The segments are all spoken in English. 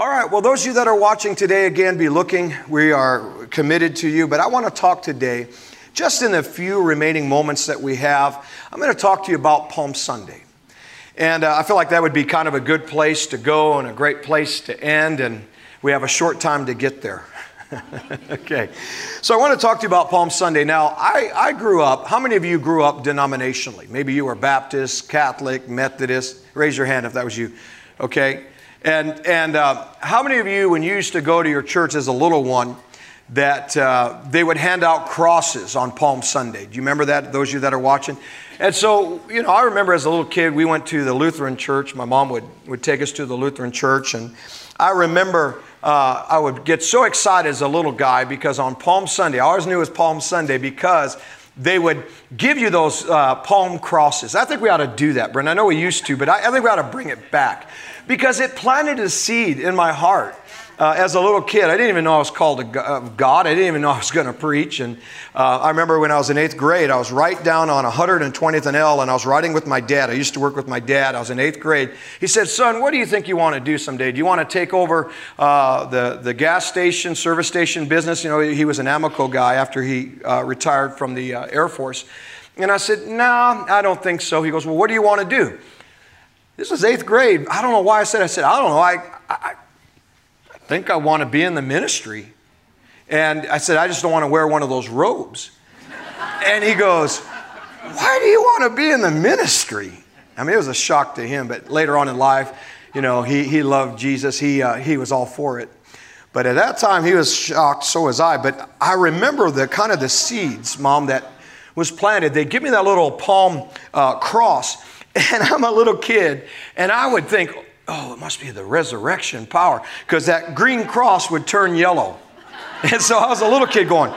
All right, well, those of you that are watching today, again, be looking. We are committed to you, but I want to talk today, just in the few remaining moments that we have, I'm going to talk to you about Palm Sunday. And uh, I feel like that would be kind of a good place to go and a great place to end, and we have a short time to get there. okay, so I want to talk to you about Palm Sunday. Now, I, I grew up, how many of you grew up denominationally? Maybe you were Baptist, Catholic, Methodist. Raise your hand if that was you. Okay, and, and uh, how many of you, when you used to go to your church as a little one, that uh, they would hand out crosses on Palm Sunday? Do you remember that, those of you that are watching? And so, you know, I remember as a little kid, we went to the Lutheran church. My mom would, would take us to the Lutheran church. And I remember uh, I would get so excited as a little guy because on Palm Sunday, I always knew it was Palm Sunday because they would give you those uh, palm crosses. I think we ought to do that, Brent. I know we used to, but I, I think we ought to bring it back because it planted a seed in my heart. Uh, as a little kid, I didn't even know I was called of God. I didn't even know I was going to preach. And uh, I remember when I was in eighth grade, I was right down on 120th and L, and I was riding with my dad. I used to work with my dad. I was in eighth grade. He said, "Son, what do you think you want to do someday? Do you want to take over uh, the the gas station, service station business? You know, he was an Amoco guy after he uh, retired from the uh, Air Force." And I said, "No, nah, I don't think so." He goes, "Well, what do you want to do?" This was eighth grade. I don't know why I said, I said, I don't know. I, I, I think I want to be in the ministry. And I said, I just don't want to wear one of those robes. And he goes, Why do you want to be in the ministry? I mean, it was a shock to him, but later on in life, you know, he, he loved Jesus. He, uh, he was all for it. But at that time, he was shocked, so was I. But I remember the kind of the seeds, Mom, that was planted. They give me that little palm uh, cross. And I'm a little kid, and I would think, oh, it must be the resurrection power, because that green cross would turn yellow. And so I was a little kid going,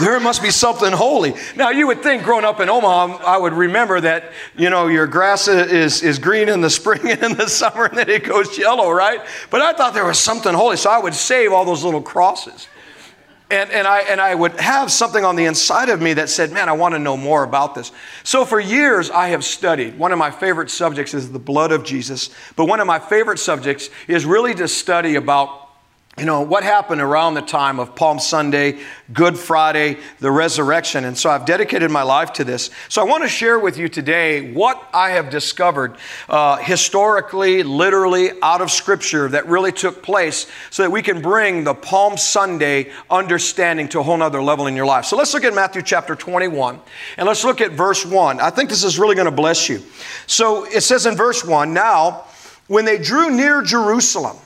there must be something holy. Now, you would think growing up in Omaha, I would remember that, you know, your grass is, is green in the spring and in the summer, and then it goes yellow, right? But I thought there was something holy, so I would save all those little crosses. And, and, I, and I would have something on the inside of me that said, Man, I want to know more about this. So for years, I have studied. One of my favorite subjects is the blood of Jesus, but one of my favorite subjects is really to study about you know, what happened around the time of Palm Sunday, Good Friday, the resurrection. And so I've dedicated my life to this. So I want to share with you today what I have discovered uh, historically, literally, out of Scripture that really took place so that we can bring the Palm Sunday understanding to a whole nother level in your life. So let's look at Matthew chapter 21 and let's look at verse 1. I think this is really going to bless you. So it says in verse 1 Now, when they drew near Jerusalem,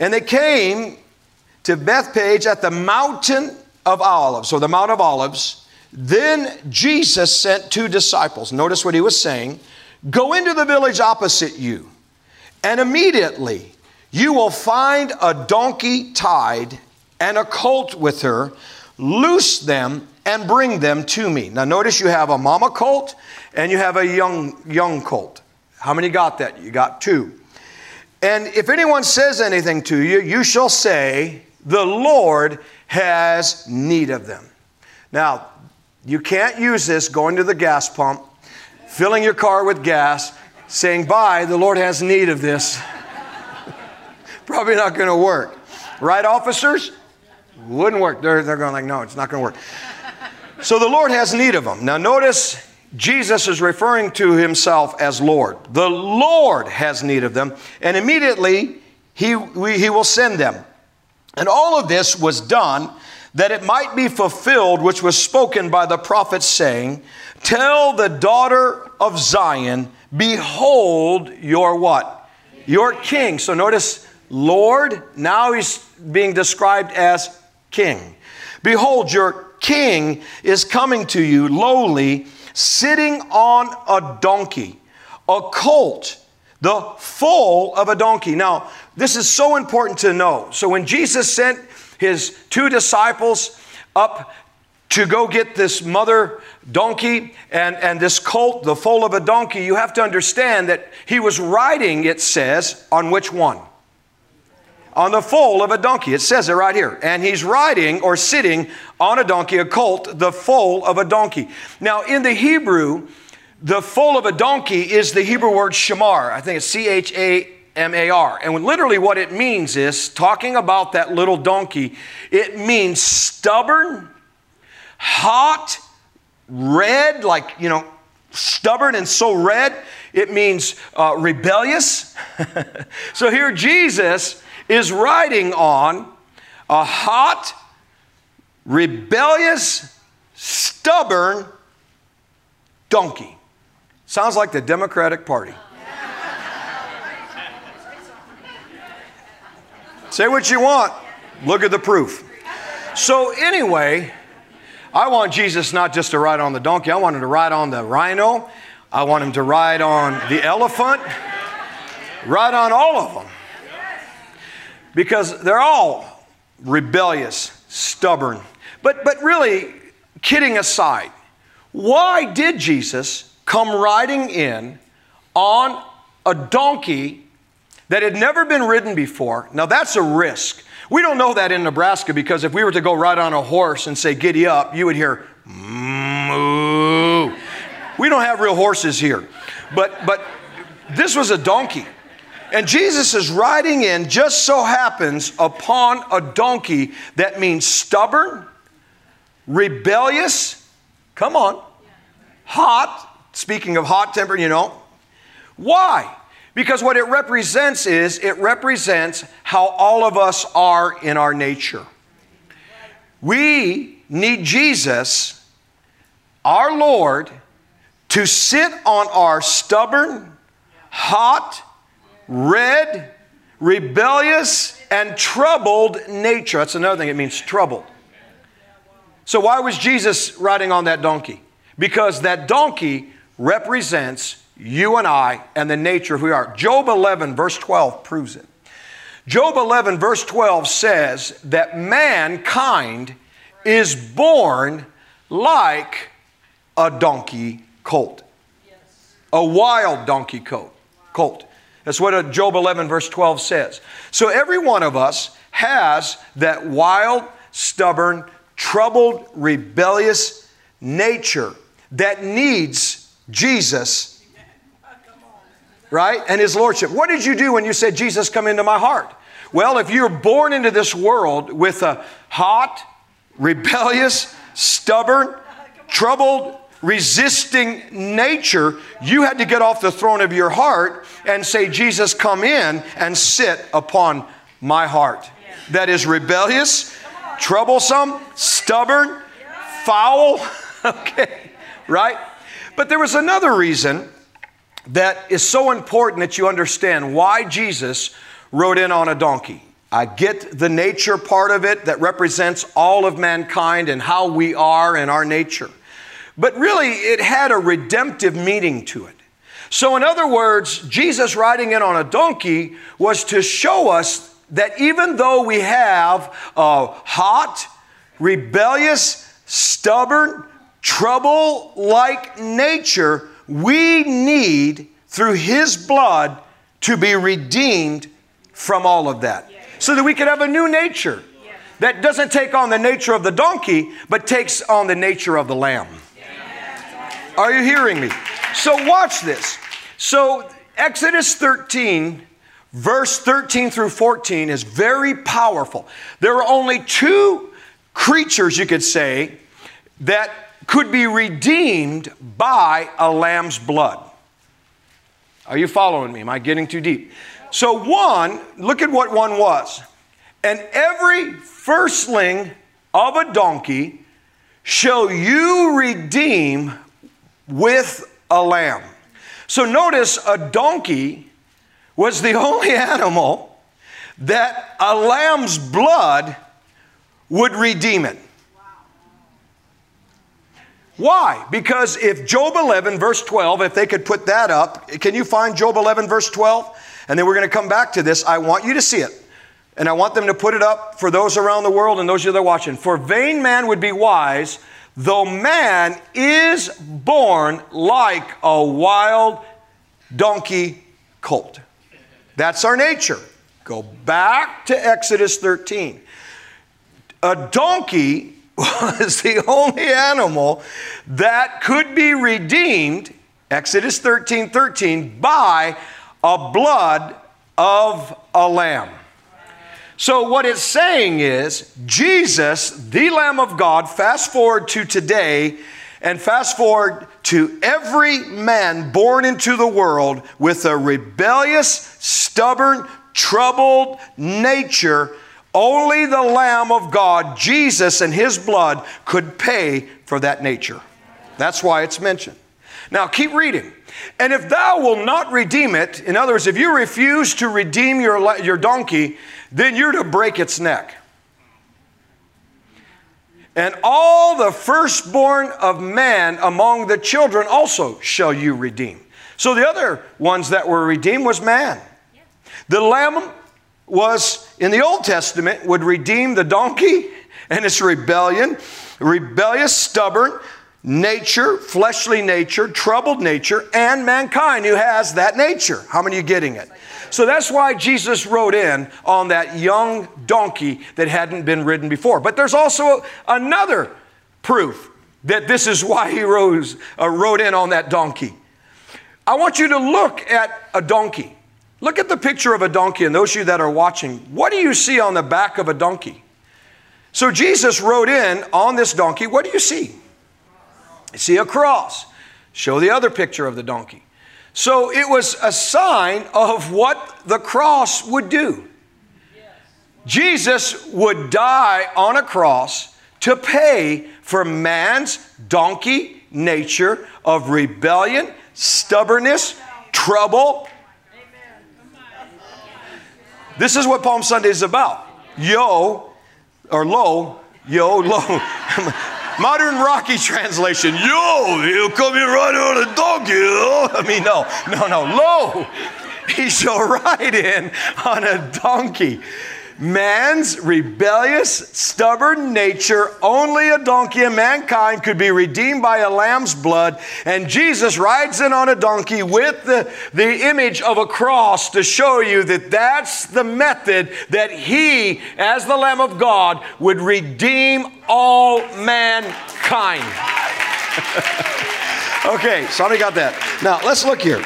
and they came to Bethphage at the mountain of Olives, or the Mount of Olives. Then Jesus sent two disciples. Notice what he was saying Go into the village opposite you, and immediately you will find a donkey tied and a colt with her. Loose them and bring them to me. Now, notice you have a mama colt and you have a young, young colt. How many got that? You got two. And if anyone says anything to you, you shall say, The Lord has need of them. Now, you can't use this going to the gas pump, filling your car with gas, saying, Bye, the Lord has need of this. Probably not going to work. Right, officers? Wouldn't work. They're, they're going like, No, it's not going to work. So the Lord has need of them. Now, notice Jesus is referring to himself as Lord. The Lord has need of them, and immediately he, we, he will send them. And all of this was done that it might be fulfilled, which was spoken by the prophet, saying, Tell the daughter of Zion, behold your what? Your king. So notice, Lord, now he's being described as king. Behold, your king is coming to you lowly sitting on a donkey, a colt, the foal of a donkey. Now, this is so important to know. So, when Jesus sent his two disciples up to go get this mother donkey and, and this colt, the foal of a donkey, you have to understand that he was riding, it says, on which one? On the foal of a donkey. It says it right here. And he's riding or sitting on a donkey, a colt, the foal of a donkey. Now, in the Hebrew, the foal of a donkey is the Hebrew word shamar. I think it's C H A M A R. And literally, what it means is talking about that little donkey, it means stubborn, hot, red, like, you know, stubborn and so red. It means uh, rebellious. so here Jesus is riding on a hot, rebellious, stubborn donkey. Sounds like the Democratic Party. Say what you want, look at the proof. So, anyway, I want Jesus not just to ride on the donkey, I want him to ride on the rhino, I want him to ride on the elephant, ride on all of them. Because they're all rebellious, stubborn. But, but really, kidding aside, why did Jesus come riding in on a donkey that had never been ridden before? Now, that's a risk. We don't know that in Nebraska because if we were to go ride on a horse and say, giddy up, you would hear, moo. We don't have real horses here. But, but this was a donkey. And Jesus is riding in, just so happens, upon a donkey that means stubborn, rebellious, come on, hot, speaking of hot temper, you know. Why? Because what it represents is it represents how all of us are in our nature. We need Jesus, our Lord, to sit on our stubborn, hot, red, rebellious, and troubled nature. That's another thing, it means troubled. So, why was Jesus riding on that donkey? Because that donkey represents you and I and the nature of who we are. Job 11, verse 12, proves it. Job 11, verse 12 says that mankind is born like a donkey colt, a wild donkey colt. colt. That's what uh, Job 11, verse 12 says. So every one of us has that wild, stubborn, troubled, rebellious nature that needs Jesus right? And his lordship. What did you do when you said, Jesus, come into my heart? Well, if you're born into this world with a hot, rebellious, stubborn, troubled, resisting nature, you had to get off the throne of your heart and say, Jesus, come in and sit upon my heart. That is rebellious, troublesome, stubborn, foul. okay, right? But there was another reason that is so important that you understand why Jesus rode in on a donkey. I get the nature part of it that represents all of mankind and how we are in our nature. But really, it had a redemptive meaning to it. So, in other words, Jesus riding in on a donkey was to show us that even though we have a hot, rebellious, stubborn, trouble like nature, we need, through His blood, to be redeemed from all of that. So that we can have a new nature that doesn't take on the nature of the donkey, but takes on the nature of the lamb. Are you hearing me? So, watch this. So, Exodus 13, verse 13 through 14 is very powerful. There are only two creatures, you could say, that could be redeemed by a lamb's blood. Are you following me? Am I getting too deep? So, one, look at what one was. And every firstling of a donkey shall you redeem with a lamb. So, notice a donkey was the only animal that a lamb's blood would redeem it. Why? Because if Job 11, verse 12, if they could put that up, can you find Job 11, verse 12? And then we're going to come back to this. I want you to see it. And I want them to put it up for those around the world and those of you that are watching. For vain man would be wise, though man is born like a wild donkey colt. That's our nature. Go back to Exodus 13. A donkey was the only animal that could be redeemed, Exodus 13 13, by a blood of a lamb. So, what it's saying is, Jesus, the Lamb of God, fast forward to today, and fast forward to every man born into the world with a rebellious, stubborn, troubled nature. Only the Lamb of God, Jesus, and His blood could pay for that nature. That's why it's mentioned. Now, keep reading. And if thou will not redeem it, in other words, if you refuse to redeem your, your donkey, then you're to break its neck. And all the firstborn of man among the children also shall you redeem. So the other ones that were redeemed was man. The lamb was, in the Old Testament, would redeem the donkey and its rebellion, rebellious, stubborn nature, fleshly nature, troubled nature, and mankind who has that nature. How many are getting it? So that's why Jesus rode in on that young donkey that hadn't been ridden before. But there's also another proof that this is why he rose, uh, rode in on that donkey. I want you to look at a donkey. Look at the picture of a donkey, and those of you that are watching, what do you see on the back of a donkey? So Jesus rode in on this donkey. What do you see? See a cross. Show the other picture of the donkey. So it was a sign of what the cross would do. Jesus would die on a cross to pay for man's donkey nature of rebellion, stubbornness, trouble. This is what Palm Sunday is about. Yo, or lo, yo, lo. Modern Rocky translation, yo, he'll come in riding on a donkey. I mean, no, no, no. Lo, he shall ride in on a donkey. Man's rebellious, stubborn nature, only a donkey of mankind could be redeemed by a lamb's blood. And Jesus rides in on a donkey with the, the image of a cross to show you that that's the method that he, as the Lamb of God, would redeem all mankind. okay, somebody got that. Now, let's look here.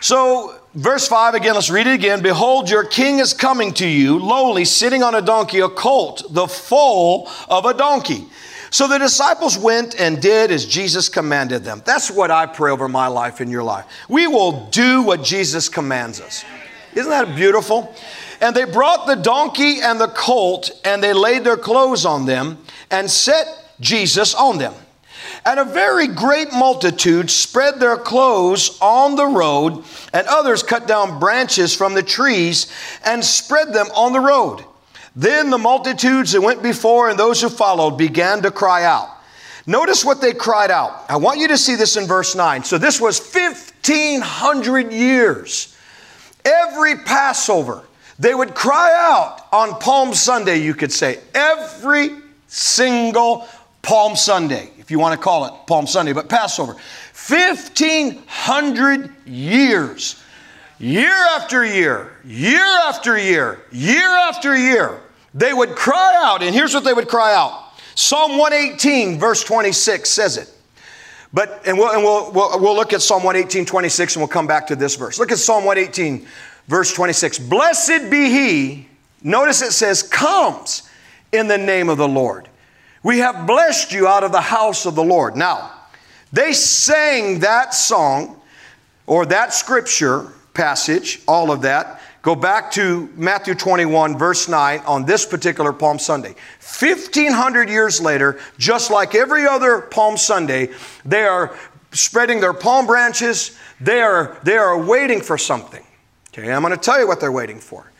So, Verse 5 again, let's read it again. Behold, your king is coming to you, lowly, sitting on a donkey, a colt, the foal of a donkey. So the disciples went and did as Jesus commanded them. That's what I pray over my life and your life. We will do what Jesus commands us. Isn't that beautiful? And they brought the donkey and the colt, and they laid their clothes on them and set Jesus on them. And a very great multitude spread their clothes on the road, and others cut down branches from the trees and spread them on the road. Then the multitudes that went before and those who followed began to cry out. Notice what they cried out. I want you to see this in verse 9. So this was 1500 years. Every Passover, they would cry out on Palm Sunday, you could say, every single Palm Sunday if you want to call it Palm Sunday, but Passover. 1,500 years, year after year, year after year, year after year, they would cry out, and here's what they would cry out Psalm 118, verse 26 says it. But, and, we'll, and we'll, we'll, we'll look at Psalm 118, 26, and we'll come back to this verse. Look at Psalm 118, verse 26. Blessed be he, notice it says, comes in the name of the Lord. We have blessed you out of the house of the Lord. Now, they sang that song or that scripture passage, all of that. Go back to Matthew 21, verse 9, on this particular Palm Sunday. 1,500 years later, just like every other Palm Sunday, they are spreading their palm branches. They are, they are waiting for something. Okay, I'm going to tell you what they're waiting for.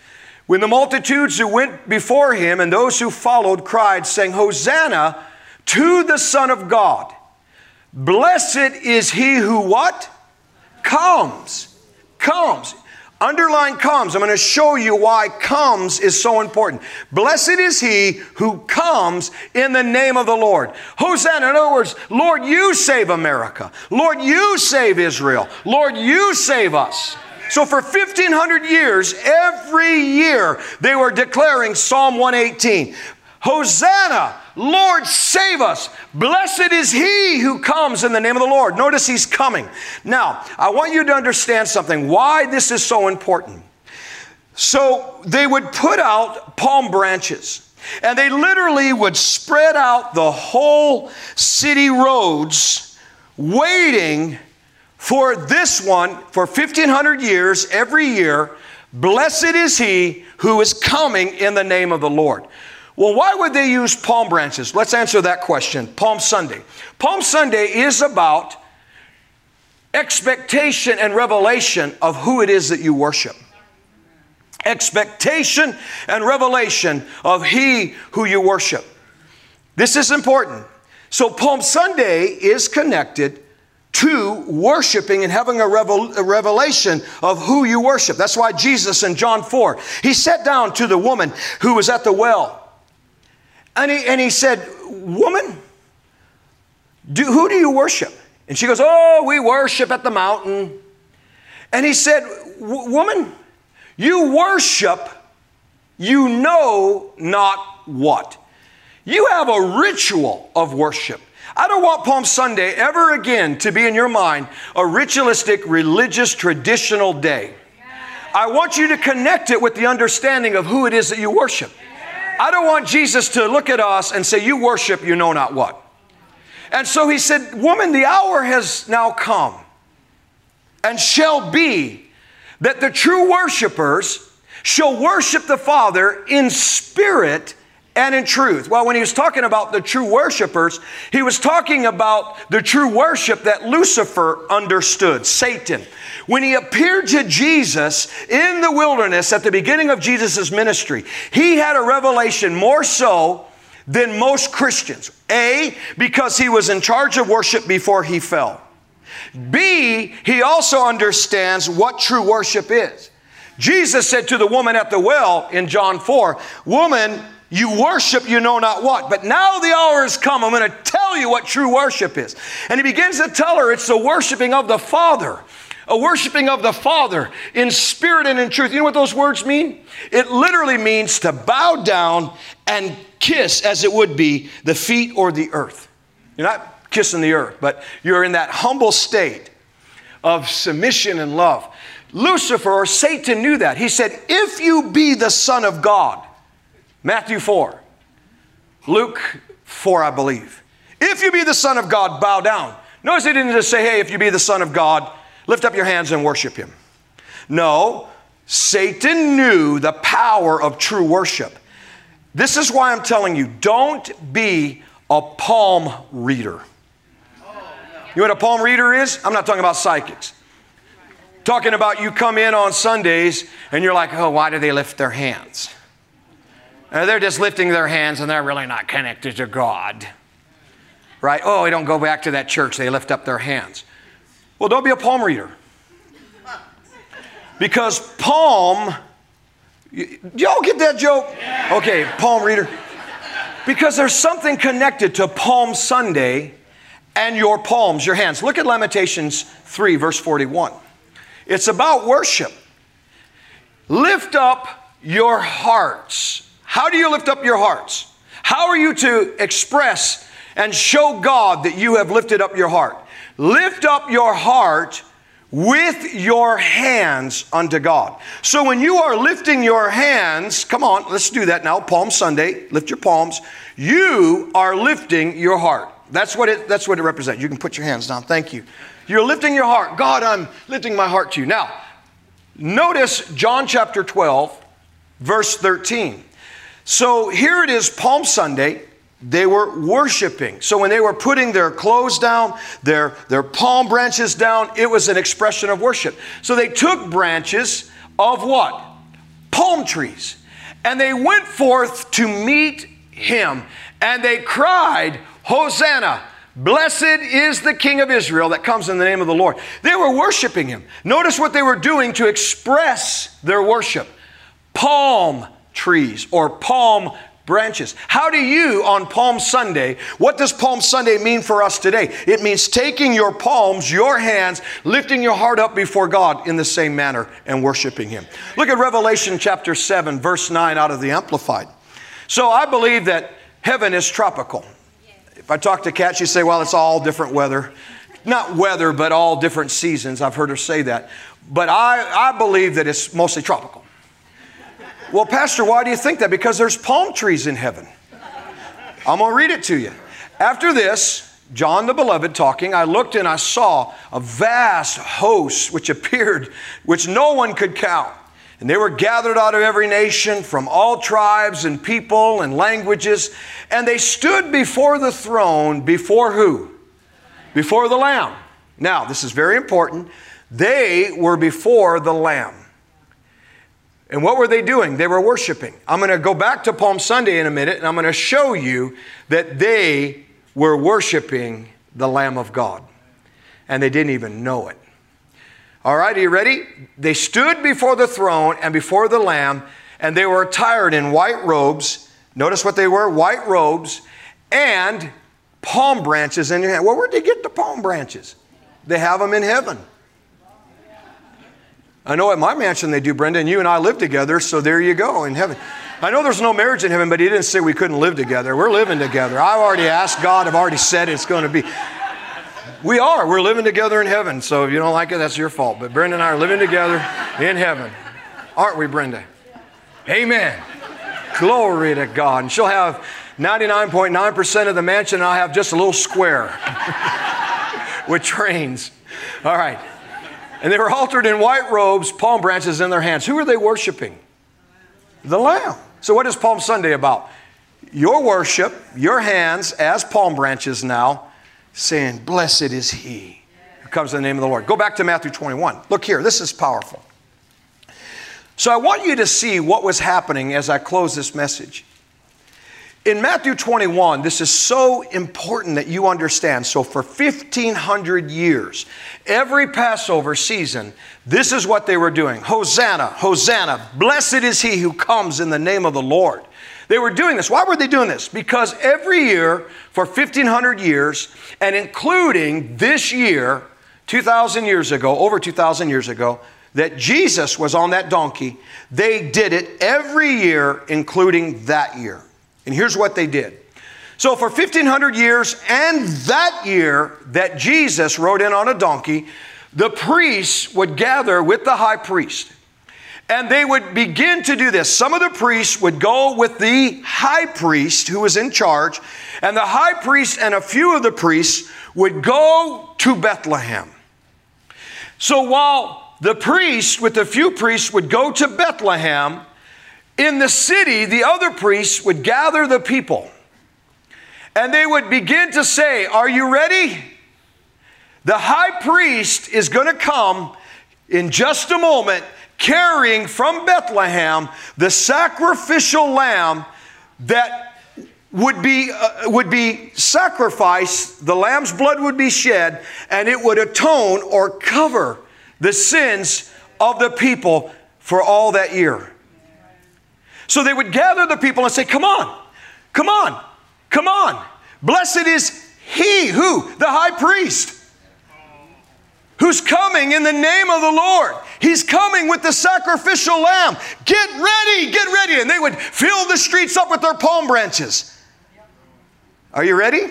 When the multitudes who went before him and those who followed cried, saying, Hosanna to the Son of God. Blessed is he who what? Comes. Comes. Underline comes. I'm going to show you why comes is so important. Blessed is he who comes in the name of the Lord. Hosanna, in other words, Lord, you save America. Lord, you save Israel. Lord, you save us. So for 1500 years, every year, they were declaring Psalm 118. Hosanna, Lord, save us. Blessed is he who comes in the name of the Lord. Notice he's coming. Now, I want you to understand something why this is so important. So they would put out palm branches. And they literally would spread out the whole city roads, waiting for this one for 1500 years every year. Blessed is he who is coming in the name of the Lord. Well, why would they use palm branches? Let's answer that question. Palm Sunday. Palm Sunday is about expectation and revelation of who it is that you worship expectation and revelation of He who you worship. This is important. So, Palm Sunday is connected to worshiping and having a, revel- a, revelation of who you worship. That's why Jesus in John 4, he sat down to the woman who was at the well. And he, and he said, Woman, do, who do you worship? And she goes, Oh, we worship at the mountain. And he said, Woman, you worship, you know not what. You have a ritual of worship. I don't want Palm Sunday ever again to be in your mind a ritualistic, religious, traditional day. I want you to connect it with the understanding of who it is that you worship. I don't want Jesus to look at us and say, You worship, you know not what. And so he said, Woman, the hour has now come and shall be that the true worshipers shall worship the Father in spirit and in truth. Well, when he was talking about the true worshipers, he was talking about the true worship that Lucifer understood, Satan. When he appeared to Jesus in the wilderness at the beginning of Jesus' ministry, he had a revelation more so than most Christians. A, because he was in charge of worship before he fell. B, he also understands what true worship is. Jesus said to the woman at the well in John 4, Woman, you worship you know not what, but now the hour has come. I'm going to tell you what true worship is. And he begins to tell her it's the worshiping of the Father, a worshiping of the Father in spirit and in truth. You know what those words mean? It literally means to bow down and kiss, as it would be, the feet or the earth. You're not kissing the earth, but you're in that humble state of submission and love. Lucifer or Satan knew that. He said, If you be the Son of God, Matthew 4, Luke 4, I believe. If you be the Son of God, bow down. Notice he didn't just say, Hey, if you be the Son of God, lift up your hands and worship him. No, Satan knew the power of true worship. This is why I'm telling you don't be a palm reader. You know what a palm reader is? I'm not talking about psychics. Talking about you come in on Sundays and you're like, oh, why do they lift their hands? And they're just lifting their hands and they're really not connected to God. Right? Oh, they don't go back to that church, they lift up their hands. Well, don't be a palm reader. Because palm, y'all get that joke? Okay, palm reader. Because there's something connected to Palm Sunday and your palms, your hands. Look at Lamentations 3, verse 41. It's about worship. Lift up your hearts. How do you lift up your hearts? How are you to express and show God that you have lifted up your heart? Lift up your heart with your hands unto God. So when you are lifting your hands, come on, let's do that now. Palm Sunday, lift your palms. You are lifting your heart. That's what it, that's what it represents. You can put your hands down. Thank you. You're lifting your heart. God, I'm lifting my heart to you. Now, notice John chapter 12, verse 13. So here it is, Palm Sunday. They were worshiping. So when they were putting their clothes down, their, their palm branches down, it was an expression of worship. So they took branches of what? Palm trees. And they went forth to meet him. And they cried, Hosanna! Blessed is the King of Israel that comes in the name of the Lord. They were worshiping him. Notice what they were doing to express their worship palm trees or palm branches. How do you on Palm Sunday, what does Palm Sunday mean for us today? It means taking your palms, your hands, lifting your heart up before God in the same manner and worshiping Him. Look at Revelation chapter 7, verse 9 out of the Amplified. So I believe that heaven is tropical. If I talk to Kat, she say, well, it's all different weather. Not weather, but all different seasons. I've heard her say that. But I, I believe that it's mostly tropical. Well, Pastor, why do you think that? Because there's palm trees in heaven. I'm going to read it to you. After this, John the Beloved talking, I looked and I saw a vast host which appeared, which no one could count. And they were gathered out of every nation from all tribes and people and languages. And they stood before the throne, before who? Before the Lamb. Now, this is very important. They were before the Lamb. And what were they doing? They were worshiping. I'm going to go back to Palm Sunday in a minute and I'm going to show you that they were worshiping the Lamb of God. And they didn't even know it. All right, are you ready? They stood before the throne and before the Lamb, and they were attired in white robes. Notice what they were white robes and palm branches in their hand. Well, where'd they get the palm branches? They have them in heaven. I know at my mansion they do, Brenda, and you and I live together, so there you go in heaven. I know there's no marriage in heaven, but he didn't say we couldn't live together. We're living together. I've already asked God, I've already said it's going to be. We are. We're living together in heaven. So if you don't like it, that's your fault. But Brenda and I are living together in heaven. Aren't we, Brenda? Amen. Glory to God. And she'll have 99.9% of the mansion, and I'll have just a little square with trains. All right. And they were altered in white robes, palm branches in their hands. Who are they worshiping? The Lamb. So, what is Palm Sunday about? Your worship, your hands as palm branches now, saying, Blessed is He who comes in the name of the Lord. Go back to Matthew 21. Look here, this is powerful. So, I want you to see what was happening as I close this message. In Matthew 21, this is so important that you understand. So, for 1500 years, every Passover season, this is what they were doing Hosanna, Hosanna, blessed is he who comes in the name of the Lord. They were doing this. Why were they doing this? Because every year for 1500 years, and including this year, 2,000 years ago, over 2,000 years ago, that Jesus was on that donkey, they did it every year, including that year. And here's what they did. So, for 1500 years and that year that Jesus rode in on a donkey, the priests would gather with the high priest. And they would begin to do this. Some of the priests would go with the high priest who was in charge, and the high priest and a few of the priests would go to Bethlehem. So while the priest with a few priests would go to Bethlehem, in the city, the other priests would gather the people and they would begin to say, Are you ready? The high priest is going to come in just a moment carrying from Bethlehem the sacrificial lamb that would be, uh, would be sacrificed, the lamb's blood would be shed, and it would atone or cover the sins of the people for all that year. So they would gather the people and say, Come on, come on, come on. Blessed is he who? The high priest. Who's coming in the name of the Lord? He's coming with the sacrificial lamb. Get ready, get ready. And they would fill the streets up with their palm branches. Are you ready?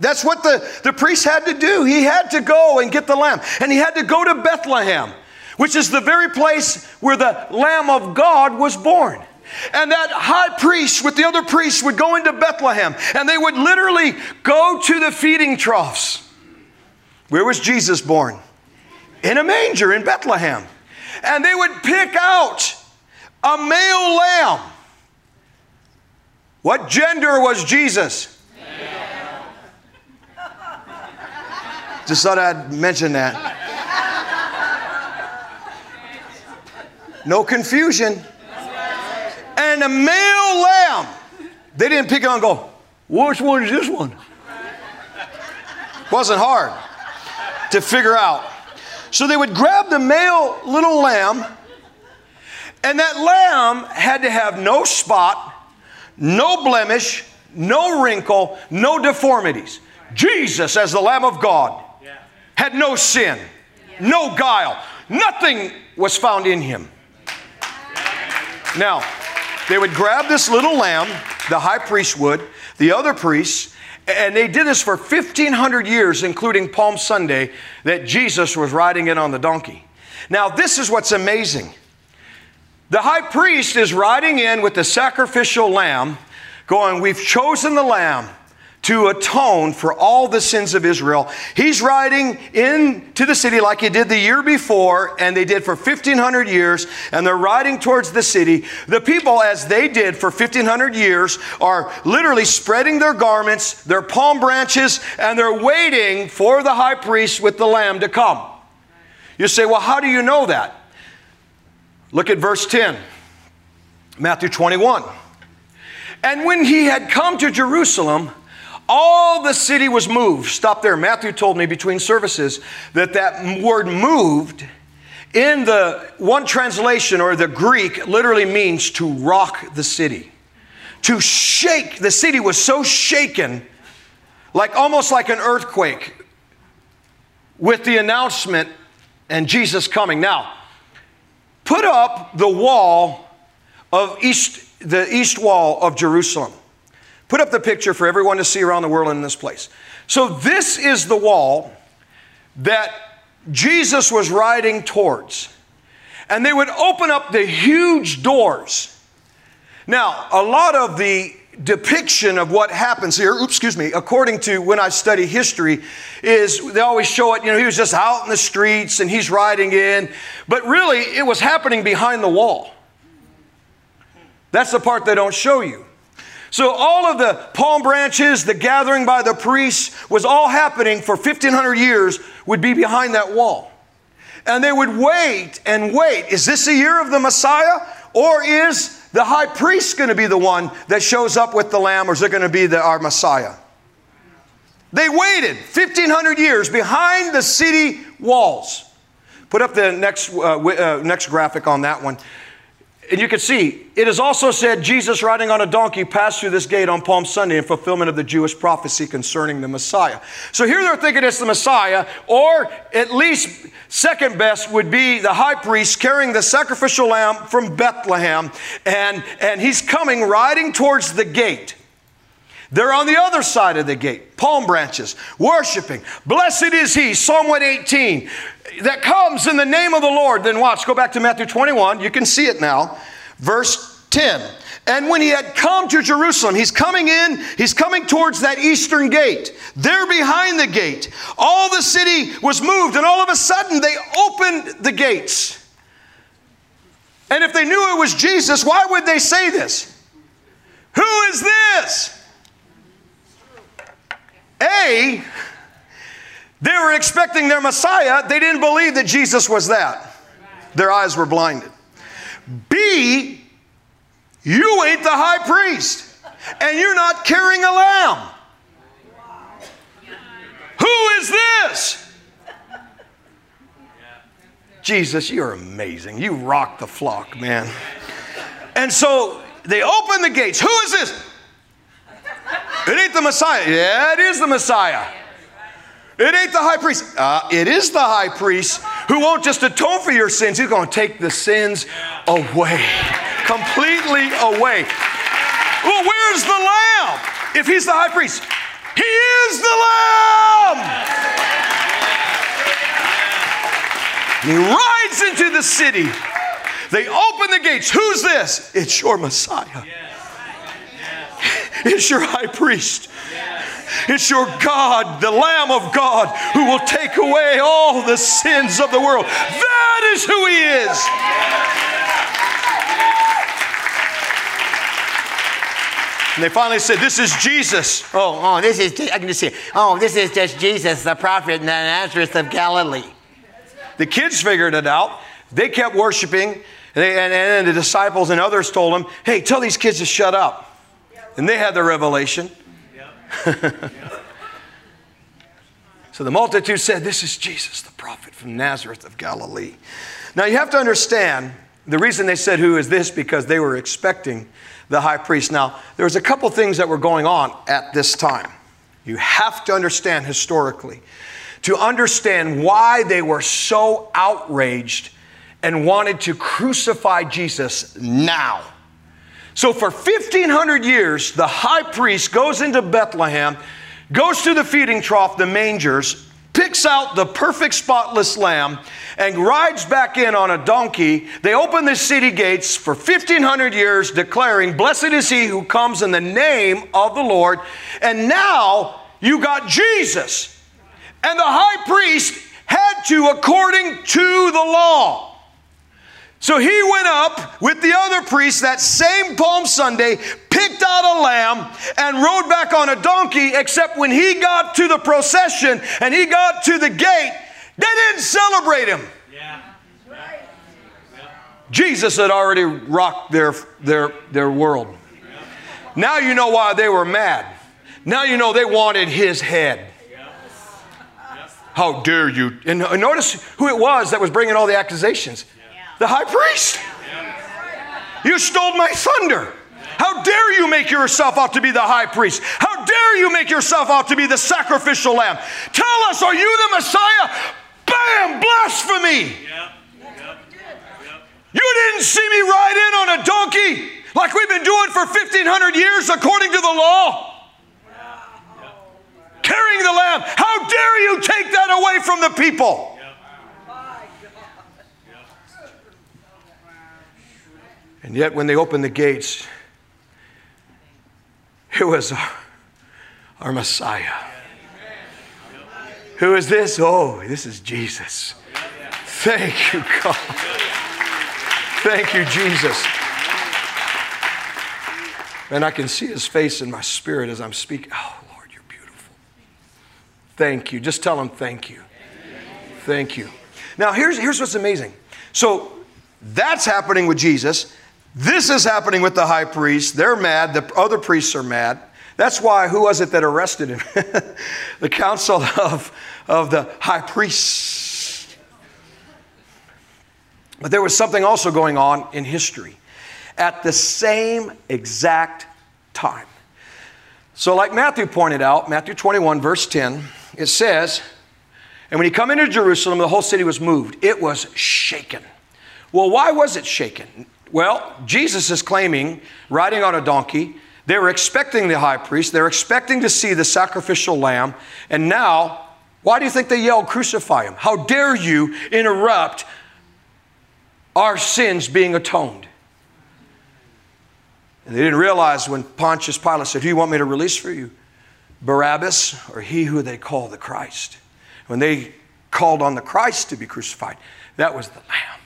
That's what the, the priest had to do. He had to go and get the lamb. And he had to go to Bethlehem, which is the very place where the Lamb of God was born. And that high priest with the other priests would go into Bethlehem and they would literally go to the feeding troughs. Where was Jesus born? In a manger in Bethlehem. And they would pick out a male lamb. What gender was Jesus? Male. Just thought I'd mention that. No confusion and a male lamb. They didn't pick and go, which one is this one? Wasn't hard to figure out. So they would grab the male little lamb, and that lamb had to have no spot, no blemish, no wrinkle, no deformities. Jesus, as the Lamb of God, had no sin, no guile. Nothing was found in him. Now, they would grab this little lamb, the high priest would, the other priests, and they did this for 1,500 years, including Palm Sunday, that Jesus was riding in on the donkey. Now, this is what's amazing. The high priest is riding in with the sacrificial lamb, going, We've chosen the lamb to atone for all the sins of Israel. He's riding into the city like he did the year before, and they did for 1,500 years, and they're riding towards the city. The people, as they did for 1,500 years, are literally spreading their garments, their palm branches, and they're waiting for the high priest with the lamb to come. You say, well, how do you know that? Look at verse 10, Matthew 21. And when he had come to Jerusalem, all the city was moved. Stop there. Matthew told me between services that that word moved in the one translation or the Greek literally means to rock the city. To shake. The city was so shaken, like almost like an earthquake, with the announcement and Jesus coming. Now, put up the wall of east, the east wall of Jerusalem. Put up the picture for everyone to see around the world in this place. So, this is the wall that Jesus was riding towards. And they would open up the huge doors. Now, a lot of the depiction of what happens here, oops, excuse me, according to when I study history, is they always show it, you know, he was just out in the streets and he's riding in. But really, it was happening behind the wall. That's the part they don't show you. So, all of the palm branches, the gathering by the priests was all happening for 1500 years, would be behind that wall. And they would wait and wait. Is this a year of the Messiah? Or is the high priest going to be the one that shows up with the lamb, or is it going to be the, our Messiah? They waited 1500 years behind the city walls. Put up the next, uh, uh, next graphic on that one. And you can see, it is also said Jesus riding on a donkey passed through this gate on Palm Sunday in fulfillment of the Jewish prophecy concerning the Messiah. So here they're thinking it's the Messiah, or at least second best would be the high priest carrying the sacrificial lamb from Bethlehem, and, and he's coming riding towards the gate. They're on the other side of the gate, palm branches, worshiping. Blessed is he, Psalm 118 that comes in the name of the Lord. Then watch, go back to Matthew 21. You can see it now. Verse 10. And when he had come to Jerusalem, he's coming in, he's coming towards that eastern gate. There behind the gate, all the city was moved, and all of a sudden they opened the gates. And if they knew it was Jesus, why would they say this? Who is this? A, they were expecting their Messiah. They didn't believe that Jesus was that. Their eyes were blinded. B, you ain't the high priest, and you're not carrying a lamb. Who is this? Jesus, you're amazing. You rock the flock, man. And so they open the gates. Who is this? It ain't the Messiah. Yeah, it is the Messiah. It ain't the high priest. Uh, it is the high priest who won't just atone for your sins, he's going to take the sins away, completely away. Well, where's the lamb? If he's the high priest, he is the lamb. he rides into the city. They open the gates. Who's this? It's your Messiah. It's your high priest. It's your God, the Lamb of God, who will take away all the sins of the world. That is who He is. And they finally said, This is Jesus. Oh, oh, this is, I can just see it. Oh, this is just Jesus, the prophet and the Nazareth of Galilee. The kids figured it out. They kept worshiping, and, they, and, and the disciples and others told them, Hey, tell these kids to shut up. And they had the revelation. so the multitude said, This is Jesus, the prophet from Nazareth of Galilee. Now you have to understand the reason they said, Who is this? because they were expecting the high priest. Now, there was a couple things that were going on at this time. You have to understand historically to understand why they were so outraged and wanted to crucify Jesus now. So for 1500 years, the high priest goes into Bethlehem, goes to the feeding trough, the mangers, picks out the perfect spotless lamb and rides back in on a donkey. They open the city gates for 1500 years, declaring, Blessed is he who comes in the name of the Lord. And now you got Jesus. And the high priest had to, according to the law. So he went up with the other priests that same Palm Sunday, picked out a lamb, and rode back on a donkey, except when he got to the procession and he got to the gate, they didn't celebrate him. Yeah. Jesus had already rocked their, their, their world. Now you know why they were mad. Now you know they wanted his head. How dare you? And notice who it was that was bringing all the accusations the high priest. You stole my thunder. How dare you make yourself out to be the high priest? How dare you make yourself out to be the sacrificial lamb? Tell us, are you the Messiah? Bam! Blasphemy! You didn't see me ride in on a donkey like we've been doing for 1500 years according to the law. Carrying the lamb. How dare you take that away from the people? And yet, when they opened the gates, it was our, our Messiah. Who is this? Oh, this is Jesus. Thank you, God. Thank you, Jesus. And I can see his face in my spirit as I'm speaking. Oh, Lord, you're beautiful. Thank you. Just tell him thank you. Thank you. Now, here's, here's what's amazing. So, that's happening with Jesus. This is happening with the high priest. They're mad. The other priests are mad. That's why, who was it that arrested him? the council of, of the high priests. But there was something also going on in history at the same exact time. So, like Matthew pointed out, Matthew 21, verse 10, it says, And when he come into Jerusalem, the whole city was moved. It was shaken. Well, why was it shaken? Well, Jesus is claiming, riding on a donkey, they were expecting the high priest, they're expecting to see the sacrificial lamb, and now, why do you think they yelled, Crucify him? How dare you interrupt our sins being atoned? And they didn't realize when Pontius Pilate said, Who do you want me to release for you? Barabbas or he who they call the Christ? When they called on the Christ to be crucified, that was the Lamb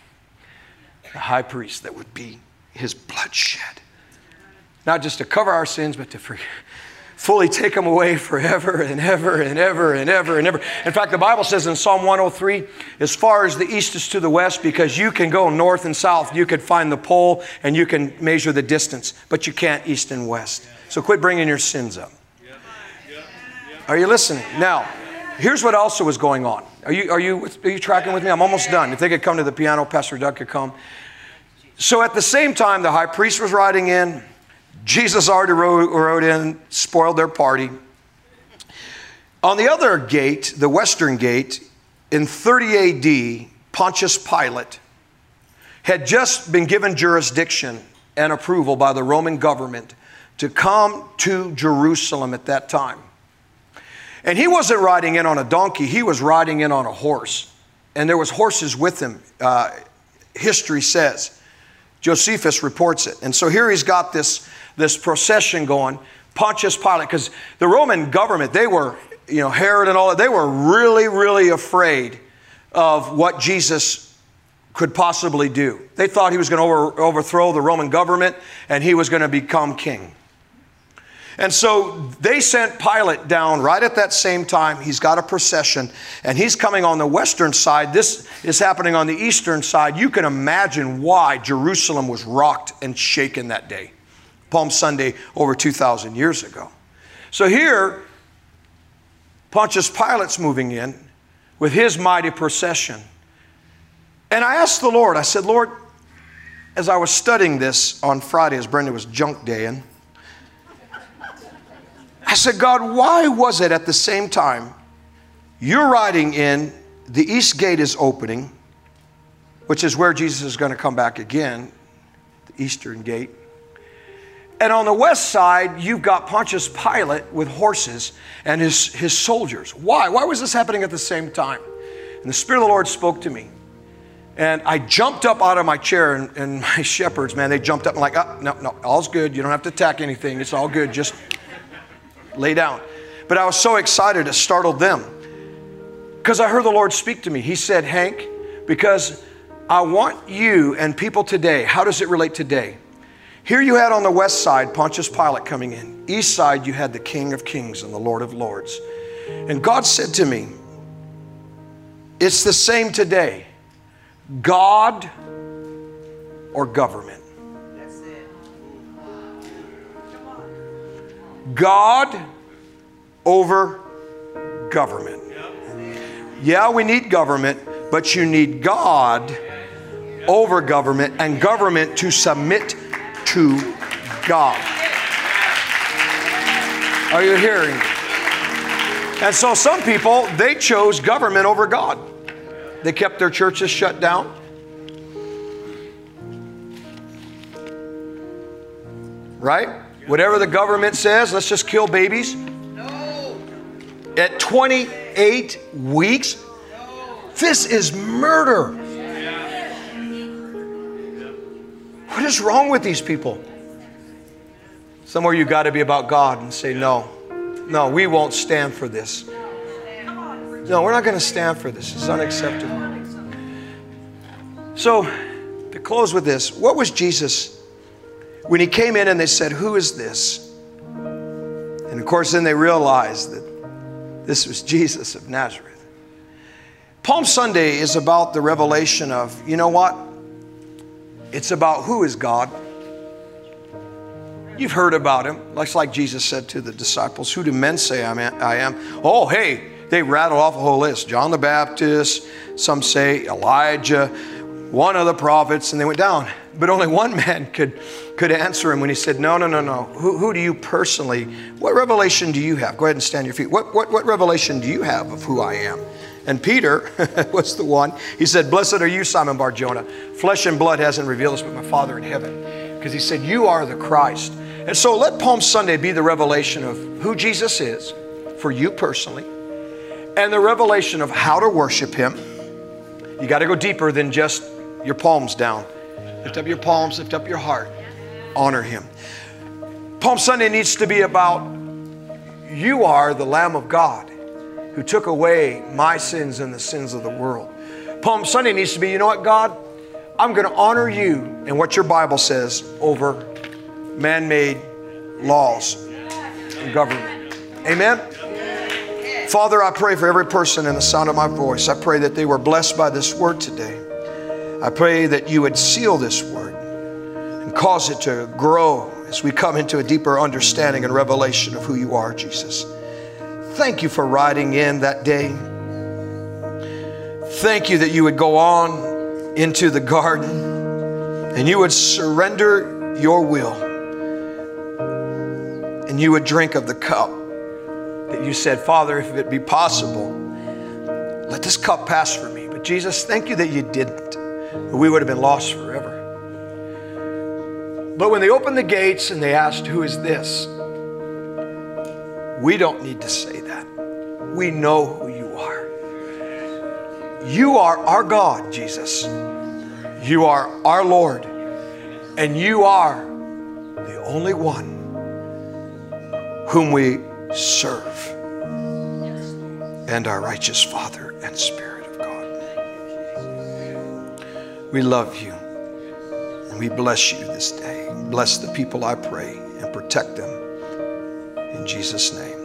the high priest that would be his bloodshed. Not just to cover our sins, but to fully take them away forever and ever and ever and ever and ever. In fact, the Bible says in Psalm 103, as far as the east is to the west, because you can go north and south, you could find the pole and you can measure the distance, but you can't east and west. So quit bringing your sins up. Are you listening? Now, here's what also was going on. Are you, are you, are you tracking with me? I'm almost done. If they could come to the piano, Pastor Doug could come. So at the same time, the high priest was riding in. Jesus already rode, rode in, spoiled their party. On the other gate, the western gate, in 30 AD, Pontius Pilate had just been given jurisdiction and approval by the Roman government to come to Jerusalem at that time. And he wasn't riding in on a donkey, he was riding in on a horse. And there was horses with him, uh, history says. Josephus reports it. And so here he's got this, this procession going. Pontius Pilate, because the Roman government, they were, you know, Herod and all that, they were really, really afraid of what Jesus could possibly do. They thought he was going to over, overthrow the Roman government and he was going to become king. And so they sent Pilate down right at that same time. He's got a procession and he's coming on the western side. This is happening on the eastern side. You can imagine why Jerusalem was rocked and shaken that day. Palm Sunday over 2,000 years ago. So here, Pontius Pilate's moving in with his mighty procession. And I asked the Lord, I said, Lord, as I was studying this on Friday, as Brenda was junk daying, I said, God, why was it at the same time you're riding in, the east gate is opening, which is where Jesus is going to come back again, the eastern gate. And on the west side, you've got Pontius Pilate with horses and his, his soldiers. Why? Why was this happening at the same time? And the Spirit of the Lord spoke to me. And I jumped up out of my chair, and, and my shepherds, man, they jumped up and like, oh, no, no, all's good. You don't have to attack anything. It's all good. Just lay down. But I was so excited, it startled them. Because I heard the Lord speak to me. He said, Hank, because I want you and people today, how does it relate today? Here you had on the west side Pontius Pilate coming in. East side, you had the King of Kings and the Lord of Lords. And God said to me, It's the same today God or government. God over government. Yeah, we need government, but you need God over government and government to submit to God. Are you hearing? And so some people, they chose government over God. They kept their churches shut down. Right? Whatever the government says, let's just kill babies. No. At 28 weeks, this is murder. What is wrong with these people? Somewhere you got to be about God and say, no, no, we won't stand for this. No, we're not going to stand for this. It's unacceptable. So, to close with this, what was Jesus when he came in and they said, Who is this? And of course, then they realized that this was Jesus of Nazareth. Palm Sunday is about the revelation of, you know what? It's about who is God. You've heard about him. Looks like Jesus said to the disciples, Who do men say I am? Oh, hey, they rattle off a whole list John the Baptist, some say Elijah, one of the prophets, and they went down. But only one man could, could answer him when he said, No, no, no, no. Who, who do you personally, what revelation do you have? Go ahead and stand your feet. What, what, what revelation do you have of who I am? And Peter was the one. He said, Blessed are you, Simon Barjona. Flesh and blood hasn't revealed this, but my Father in heaven. Because he said, You are the Christ. And so let Palm Sunday be the revelation of who Jesus is for you personally and the revelation of how to worship Him. You got to go deeper than just your palms down. Lift up your palms, lift up your heart, honor Him. Palm Sunday needs to be about you are the Lamb of God who took away my sins and the sins of the world. Palm Sunday needs to be, you know what, God? I'm going to honor you and what your Bible says over man made laws and government. Amen? Father, I pray for every person in the sound of my voice. I pray that they were blessed by this word today. I pray that you would seal this word and cause it to grow as we come into a deeper understanding and revelation of who you are, Jesus. Thank you for riding in that day. Thank you that you would go on into the garden and you would surrender your will and you would drink of the cup that you said, Father, if it be possible, let this cup pass from me. But Jesus, thank you that you didn't. We would have been lost forever. But when they opened the gates and they asked, Who is this? We don't need to say that. We know who you are. You are our God, Jesus. You are our Lord. And you are the only one whom we serve and our righteous Father and Spirit We love you and we bless you this day. Bless the people, I pray, and protect them. In Jesus' name.